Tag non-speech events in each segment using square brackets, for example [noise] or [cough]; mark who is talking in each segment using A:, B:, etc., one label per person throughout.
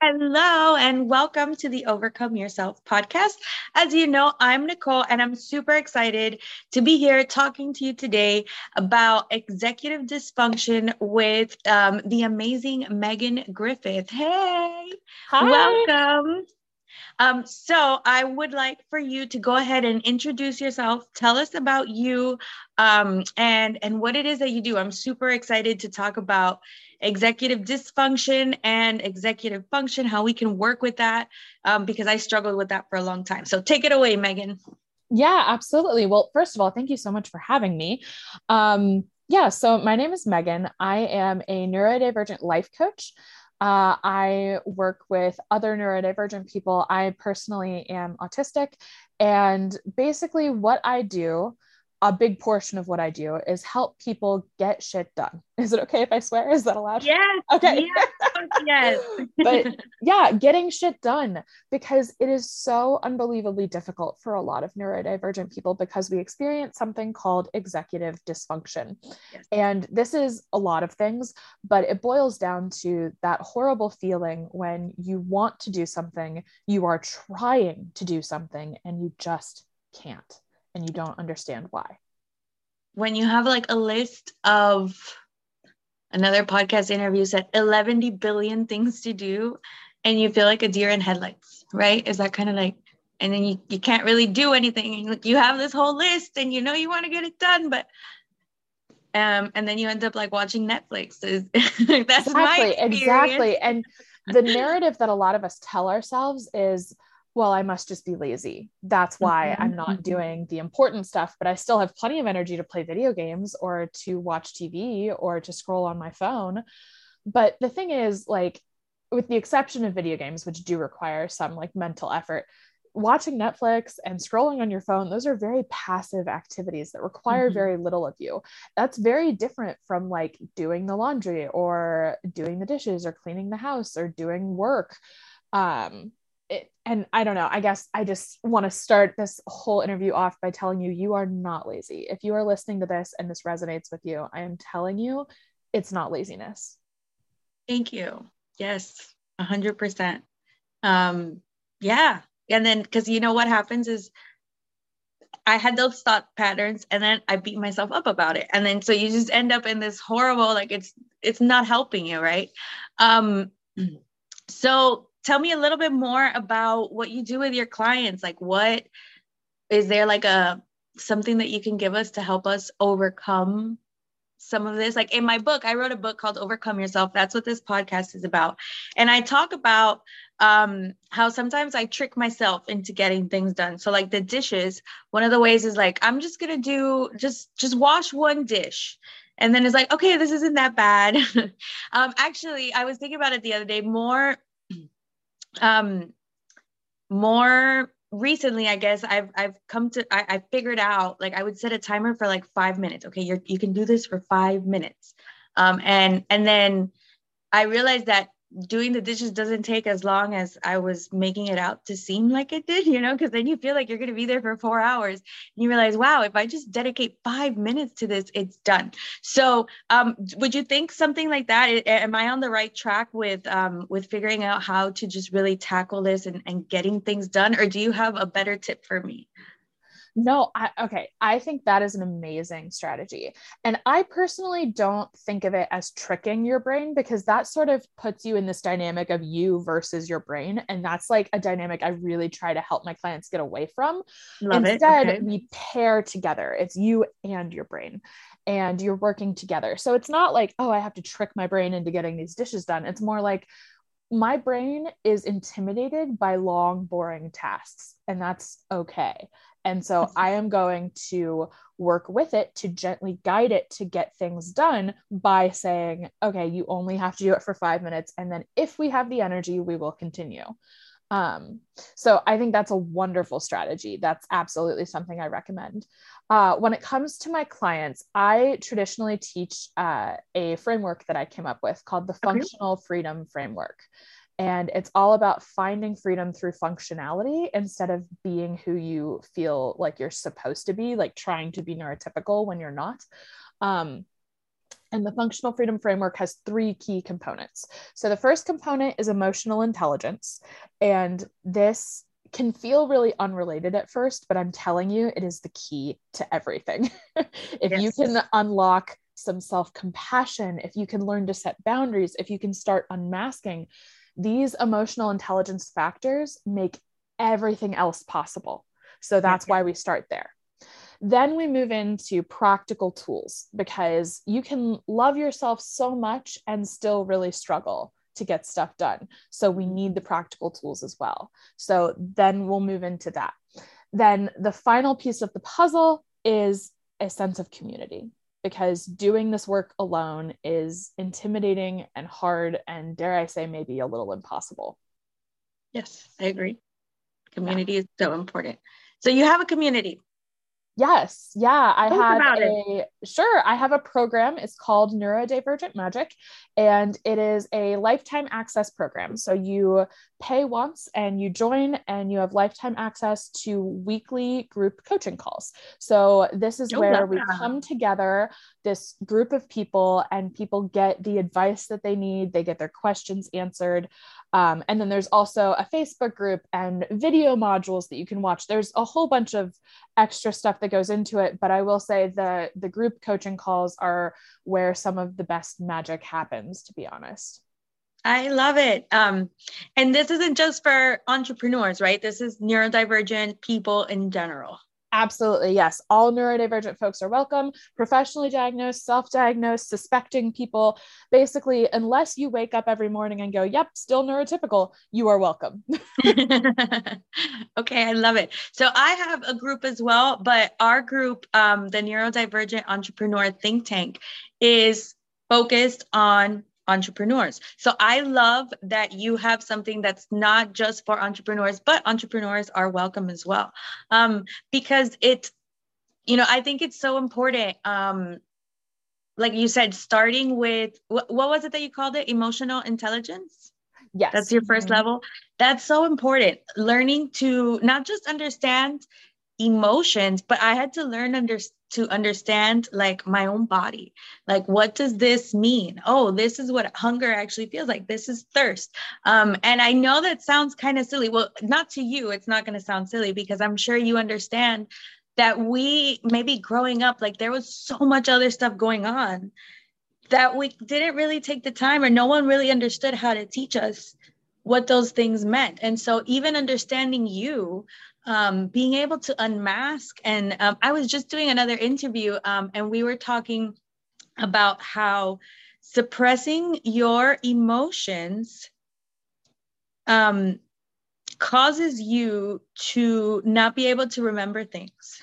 A: Hello, and welcome to the Overcome Yourself podcast. As you know, I'm Nicole, and I'm super excited to be here talking to you today about executive dysfunction with um, the amazing Megan Griffith. Hey,
B: Hi.
A: welcome. Um, so, I would like for you to go ahead and introduce yourself. Tell us about you um, and and what it is that you do. I'm super excited to talk about executive dysfunction and executive function, how we can work with that, um, because I struggled with that for a long time. So take it away, Megan.
B: Yeah, absolutely. Well, first of all, thank you so much for having me. Um, yeah, so my name is Megan. I am a neurodivergent life coach. Uh, I work with other neurodivergent people. I personally am autistic. And basically, what I do a big portion of what I do is help people get shit done. [laughs] Is it okay if I swear? Is that allowed?
A: Yes.
B: Okay.
A: Yes. yes. [laughs]
B: but yeah, getting shit done because it is so unbelievably difficult for a lot of neurodivergent people because we experience something called executive dysfunction. Yes. And this is a lot of things, but it boils down to that horrible feeling when you want to do something, you are trying to do something, and you just can't and you don't understand why.
A: When you have like a list of another podcast interview said 11 billion things to do and you feel like a deer in headlights, right? Is that kind of like and then you, you can't really do anything and you have this whole list and you know you want to get it done but um and then you end up like watching netflix [laughs] that's
B: exactly exactly and the narrative that a lot of us tell ourselves is well, I must just be lazy. That's why mm-hmm. I'm not mm-hmm. doing the important stuff, but I still have plenty of energy to play video games or to watch TV or to scroll on my phone. But the thing is, like, with the exception of video games, which do require some like mental effort, watching Netflix and scrolling on your phone, those are very passive activities that require mm-hmm. very little of you. That's very different from like doing the laundry or doing the dishes or cleaning the house or doing work. Um, it, and I don't know, I guess I just want to start this whole interview off by telling you you are not lazy. If you are listening to this and this resonates with you, I am telling you it's not laziness.
A: Thank you. Yes, 100%. Um, yeah. And then, because you know what happens is I had those thought patterns and then I beat myself up about it. And then so you just end up in this horrible, like it's it's not helping you, right? Um [clears throat] so tell me a little bit more about what you do with your clients. Like, what is there like a something that you can give us to help us overcome some of this? Like in my book, I wrote a book called Overcome Yourself. That's what this podcast is about. And I talk about um how sometimes I trick myself into getting things done. So like the dishes, one of the ways is like I'm just to do just just wash one dish and then it's like okay this isn't that bad [laughs] um actually i was thinking about it the other day more um more recently i guess i've i've come to I, I figured out like i would set a timer for like five minutes. Okay you're you can do this for five minutes. Um and and then i realized that doing the dishes doesn't take as long as I was making it out to seem like it did, [laughs] you know, because then you feel like you're going to be there for four hours and you realize, wow, if I just dedicate five minutes to this, it's done. So, um, would you think something like that? Am I on the right track with um, with figuring out how to just really tackle this and, and getting things done, or do you have a better tip for me?
B: No, I, okay. I think that is an amazing strategy. And I personally don't think of it as tricking your brain because that sort of puts you in this dynamic of you versus your brain. And that's like a dynamic I really try to help my clients get away from. Love Instead, okay. we pair together. It's you and your brain and you're working together. So it's not like, oh, I have to trick my brain into getting these dishes done. It's more like, my brain is intimidated by long, boring tasks, and that's okay. And so [laughs] I am going to work with it to gently guide it to get things done by saying, okay, you only have to do it for five minutes. And then if we have the energy, we will continue. Um, so I think that's a wonderful strategy. That's absolutely something I recommend. Uh, when it comes to my clients, I traditionally teach uh, a framework that I came up with called the Functional. Freedom Framework. And it's all about finding freedom through functionality instead of being who you feel like you're supposed to be, like trying to be neurotypical when you're not. Um, And the functional freedom framework has three key components. So the first component is emotional intelligence. And this can feel really unrelated at first, but I'm telling you, it is the key to everything. [laughs] if yes. you can unlock some self compassion, if you can learn to set boundaries, if you can start unmasking, these emotional intelligence factors make everything else possible. So that's why we start there. Then we move into practical tools because you can love yourself so much and still really struggle to get stuff done. So we need the practical tools as well. So then we'll move into that. Then the final piece of the puzzle is a sense of community because doing this work alone is intimidating and hard and dare I say maybe a little impossible.
A: Yes, I agree. Community yeah. is so important. So you have a community.
B: Yes. Yeah. I have a, it. sure. I have a program. It's called Neurodivergent Magic, and it is a lifetime access program. So you pay once and you join, and you have lifetime access to weekly group coaching calls. So this is where we come together, this group of people, and people get the advice that they need, they get their questions answered. Um, and then there's also a Facebook group and video modules that you can watch. There's a whole bunch of extra stuff that goes into it, but I will say the the group coaching calls are where some of the best magic happens, to be honest.
A: I love it. Um, and this isn't just for entrepreneurs, right? This is neurodivergent people in general.
B: Absolutely, yes. All neurodivergent folks are welcome. Professionally diagnosed, self diagnosed, suspecting people. Basically, unless you wake up every morning and go, yep, still neurotypical, you are welcome. [laughs]
A: okay, I love it. So I have a group as well, but our group, um, the Neurodivergent Entrepreneur Think Tank, is focused on entrepreneurs. So I love that you have something that's not just for entrepreneurs, but entrepreneurs are welcome as well. Um, because it, you know, I think it's so important. Um, like you said, starting with what, what was it that you called it? Emotional intelligence.
B: Yes.
A: That's your 1st mm-hmm. level. That's so important. Learning to not just understand emotions, but I had to learn under, to understand like my own body. Like, what does this mean? Oh, this is what hunger actually feels like. This is thirst. Um, and I know that sounds kind of silly. Well, not to you, it's not going to sound silly because I'm sure you understand that we maybe growing up, like there was so much other stuff going on that we didn't really take the time or no one really understood how to teach us what those things meant. And so even understanding you um, being able to unmask. And um, I was just doing another interview um, and we were talking about how suppressing your emotions um, causes you to not be able to remember things.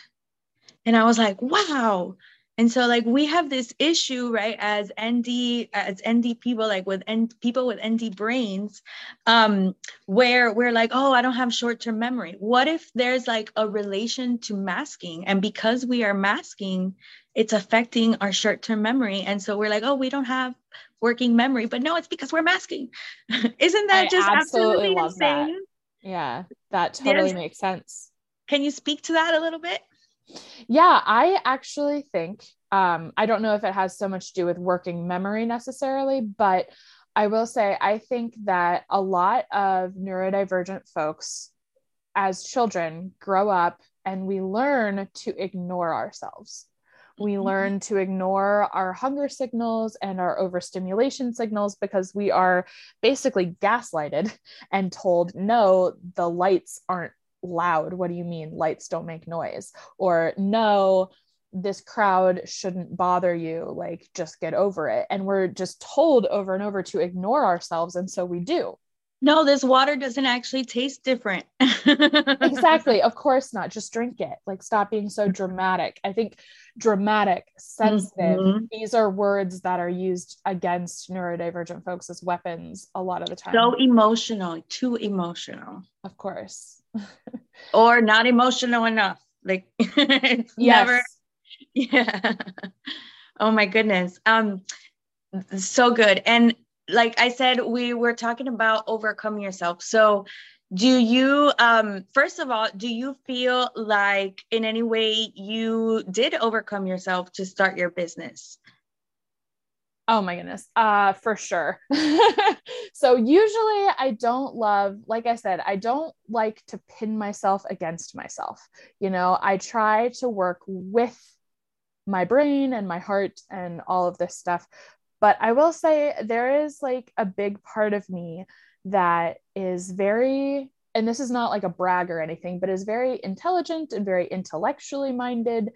A: And I was like, wow, and so like we have this issue, right, as ND as ND people, like with N, people with ND brains, um, where we're like, oh, I don't have short-term memory. What if there's like a relation to masking? And because we are masking, it's affecting our short-term memory. And so we're like, oh, we don't have working memory, but no, it's because we're masking. [laughs] Isn't that I just absolutely, absolutely insane?
B: That. Yeah, that totally makes sense.
A: Can you speak to that a little bit?
B: Yeah, I actually think um, I don't know if it has so much to do with working memory necessarily, but I will say I think that a lot of neurodivergent folks as children grow up and we learn to ignore ourselves. We mm-hmm. learn to ignore our hunger signals and our overstimulation signals because we are basically gaslighted and told, no, the lights aren't loud. What do you mean lights don't make noise? Or no, this crowd shouldn't bother you. Like, just get over it. And we're just told over and over to ignore ourselves. And so we do.
A: No, this water doesn't actually taste different. [laughs]
B: exactly. Of course not. Just drink it. Like, stop being so dramatic. I think dramatic, sensitive, mm-hmm. these are words that are used against neurodivergent folks as weapons a lot of the time.
A: So emotional, too emotional.
B: Of course. [laughs]
A: or not emotional enough. Like [laughs] it's yes. never yeah. oh my goodness. Um so good. And like I said, we were talking about overcome yourself. So do you um first of all do you feel like in any way you did overcome yourself to start your business
B: Oh my goodness. Uh for sure. [laughs] so usually I don't love like I said, I don't like to pin myself against myself. You know, I try to work with my brain and my heart and all of this stuff. But I will say there is like a big part of me that is very and this is not like a brag or anything, but is very intelligent and very intellectually minded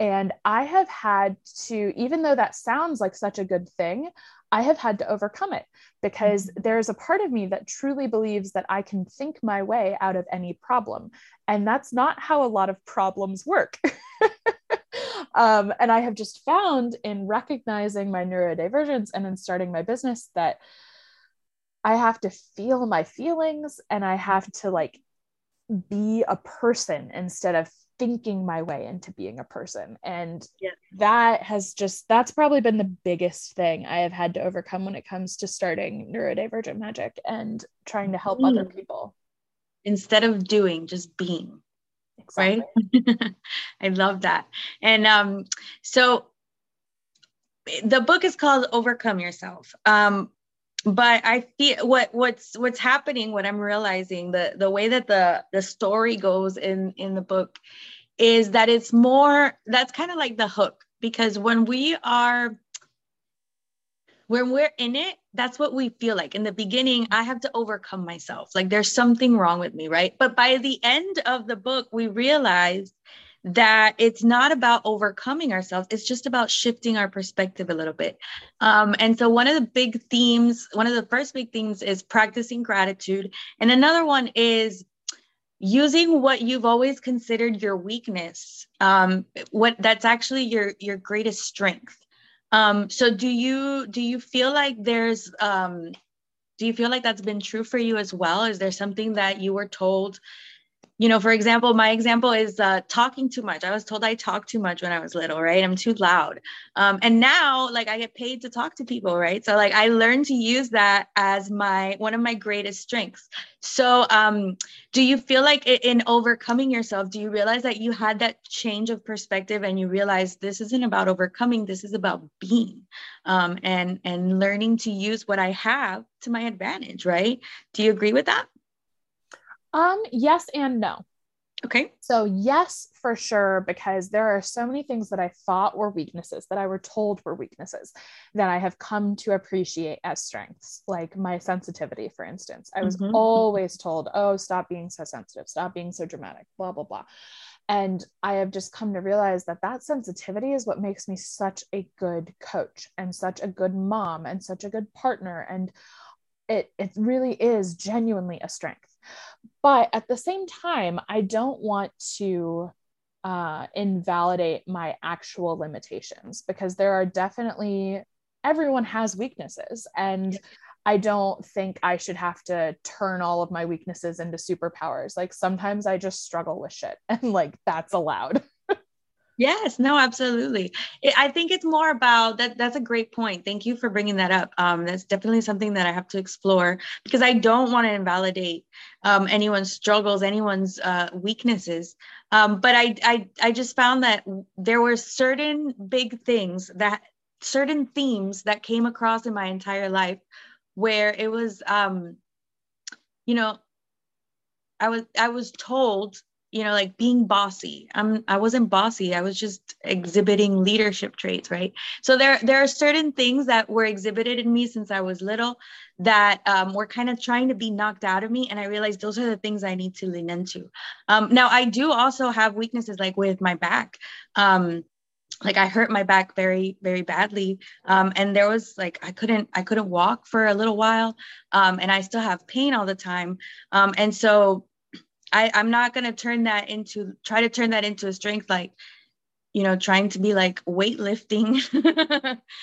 B: and I have had to, even though that sounds like such a good thing, I have had to overcome it because mm-hmm. there's a part of me that truly believes that I can think my way out of any problem. And that's not how a lot of problems work. [laughs] um, and I have just found in recognizing my neurodivergence and in starting my business that I have to feel my feelings and I have to like be a person instead of thinking my way into being a person and yeah. that has just that's probably been the biggest thing i have had to overcome when it comes to starting neurodivergent magic and trying to help being. other people
A: instead of doing just being exactly. right [laughs] i love that and um so the book is called overcome yourself um but i feel what what's what's happening what i'm realizing the the way that the the story goes in in the book is that it's more that's kind of like the hook. Because when we are when we're in it that's what we feel like. In the beginning i have to overcome myself. Like there's something wrong with me right? But by the end of the book we realize that it's not about overcoming ourselves it's just about shifting our perspective a little bit. Um, and so one of the big themes one of the first big themes is practicing gratitude. And another one is using what you've always considered your weakness um, what that's actually your your greatest strength. Um, so do you do you feel like there's um, do you feel like that's been true for you as well? Is there something that you were told you know, for example, my example is uh, talking too much. I was told I talk too much when I was little, right? I'm too loud. Um, and now, like, I get paid to talk to people, right? So, like, I learned to use that as my one of my greatest strengths. So, um, do you feel like in overcoming yourself, do you realize that you had that change of perspective and you realize this isn't about overcoming, this is about being um, and and learning to use what I have to my advantage, right? Do you agree with that?
B: Um, yes and no.
A: Okay.
B: So, yes, for sure, because there are so many things that I thought were weaknesses that I were told were weaknesses that I have come to appreciate as strengths, like my sensitivity, for instance. I was mm-hmm. always told, oh, stop being so sensitive, stop being so dramatic, blah, blah, blah. And I have just come to realize that that sensitivity is what makes me such a good coach and such a good mom and such a good partner. And it, it really is genuinely a strength but at the same time, I don't want to uh, invalidate my actual limitations because there are definitely, everyone has weaknesses. And I don't think I should have to turn all of my weaknesses into superpowers. Like sometimes I just struggle with shit [laughs] and like that's allowed.
A: Yes, no, absolutely. I think it's more about that. That's a great point. Thank you for bringing that up. Um, that's definitely something that I have to explore because I don't want to invalidate um, anyone's struggles, anyone's uh, weaknesses. Um, but I, I, I just found that there were certain big things that certain themes that came across in my entire life where it was, um, you know, I was I was told you know like being bossy. I'm i wasn't bossy. I was just exhibiting leadership traits right? So there there are certain things that were exhibited in me since i was little that um, were kind of trying to be knocked out of me and i realized those are the things i need to lean into. Um, now i do also have weaknesses like with my back. Um, like i hurt my back very very badly. Um, and there was like i couldn't i couldn't walk for a little while um, and i still have pain all the time. Um, and so I, I'm not gonna turn that into try to turn that into a strength like you know trying to be like weightlifting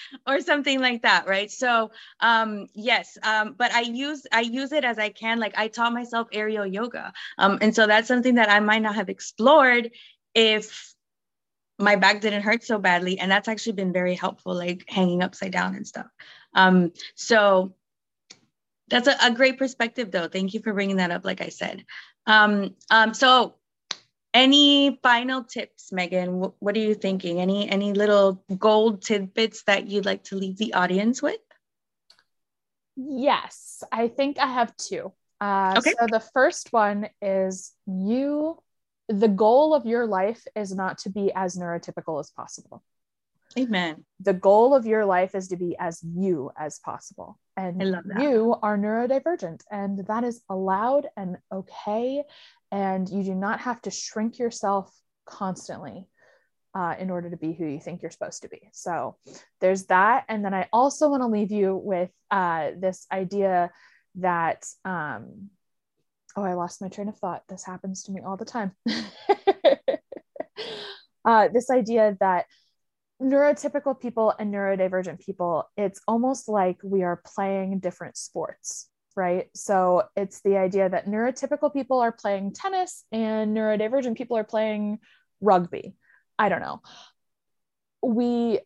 A: [laughs] or something like that right? So um yes um but i use i use it as i can. Like i taught myself aerial yoga um and so that's something that i might not have explored if my back didn't hurt so badly and that's actually been very helpful like hanging upside down and stuff. Um so that's a, a great perspective though. Thank you for bringing that up like i said. Um, um, so any final tips megan? What are you thinking? Any any little gold tidbits that you'd like to leave the audience with?
B: Yes i think i have two. Uh, okay. so the first one is you the goal of your life is not to be as neurotypical as possible
A: Amen.
B: The goal of your life is to be as you as possible. And you are neurodivergent, and that is allowed and okay. And you do not have to shrink yourself constantly uh, in order to be who you think you're supposed to be. So there's that. And then I also want to leave you with uh, this idea that, um, oh, I lost my train of thought. This happens to me all the time. [laughs] uh, this idea that neurotypical people and neurodivergent people, it's almost like we are playing different sports, right? So it's the idea that neurotypical people are playing tennis and neurodivergent people are playing rugby. I don't know. We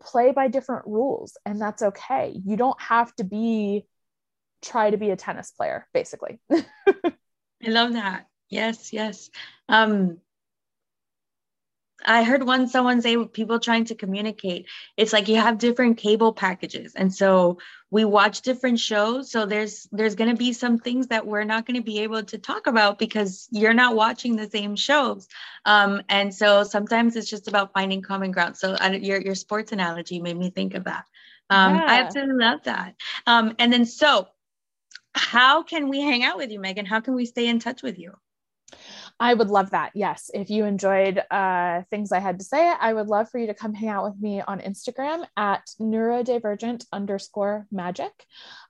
B: play by different rules, and that's okay. You don't have to be try to be a tennis player, basically. [laughs]
A: I love that. Yes, yes. Um, I heard one someone say people trying to communicate. It's like you have different cable packages, and so we watch different shows. So there's there's going to be some things that we're not going to be able to talk about because you're not watching the same shows. Um, and so sometimes it's just about finding common ground. So uh, your your sports analogy made me think of that. Um, yeah. I absolutely love that. Um, and then so, how can we hang out with you, Megan? How can we stay in touch with you?
B: I would love that. Yes. If you enjoyed uh, things I had to say, I would love for you to come hang out with me on Instagram at neurodivergent underscore magic.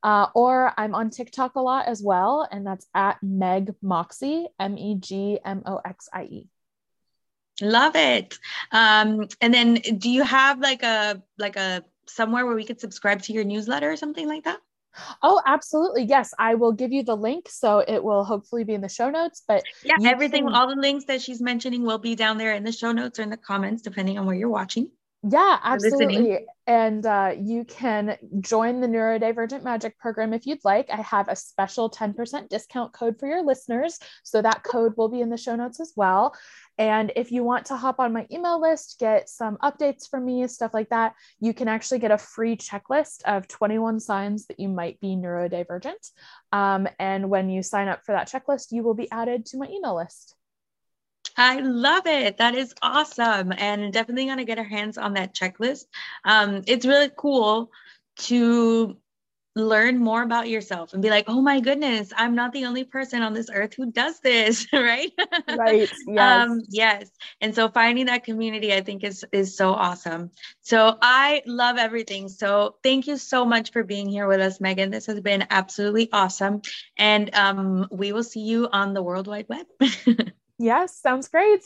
B: Uh, or I'm on TikTok a lot as well. And that's at Meg Moxie, M E G M O X I E.
A: Love it. Um, and then do you have like a, like a, somewhere where we could subscribe to your newsletter or something like that?
B: Oh, absolutely. Yes. I will give you the link. So it will hopefully be in the show notes. But
A: yeah, everything, can... all the links that she's mentioning will be down there in the show notes or in the comments, depending on where you're watching.
B: Yeah, absolutely. And uh, you can join the Neurodivergent Magic program if you'd like. I have a special 10% discount code for your listeners. So that code will be in the show notes as well. And if you want to hop on my email list, get some updates from me, stuff like that, you can actually get a free checklist of 21 signs that you might be neurodivergent. Um, and when you sign up for that checklist, you will be added to my email list.
A: I love it. That is awesome. And definitely going to get our hands on that checklist. Um, it's really cool to learn more about yourself and be like, oh my goodness, I'm not the only person on this earth who does this, [laughs] right?
B: Right. [laughs] Yes. Um,
A: yes. And so finding that community, I think is is so awesome. So I love everything. So thank you so much for being here with us, Megan. This has been absolutely awesome. And um, we will see you on the World Wide Web. [laughs]
B: yes, sounds great.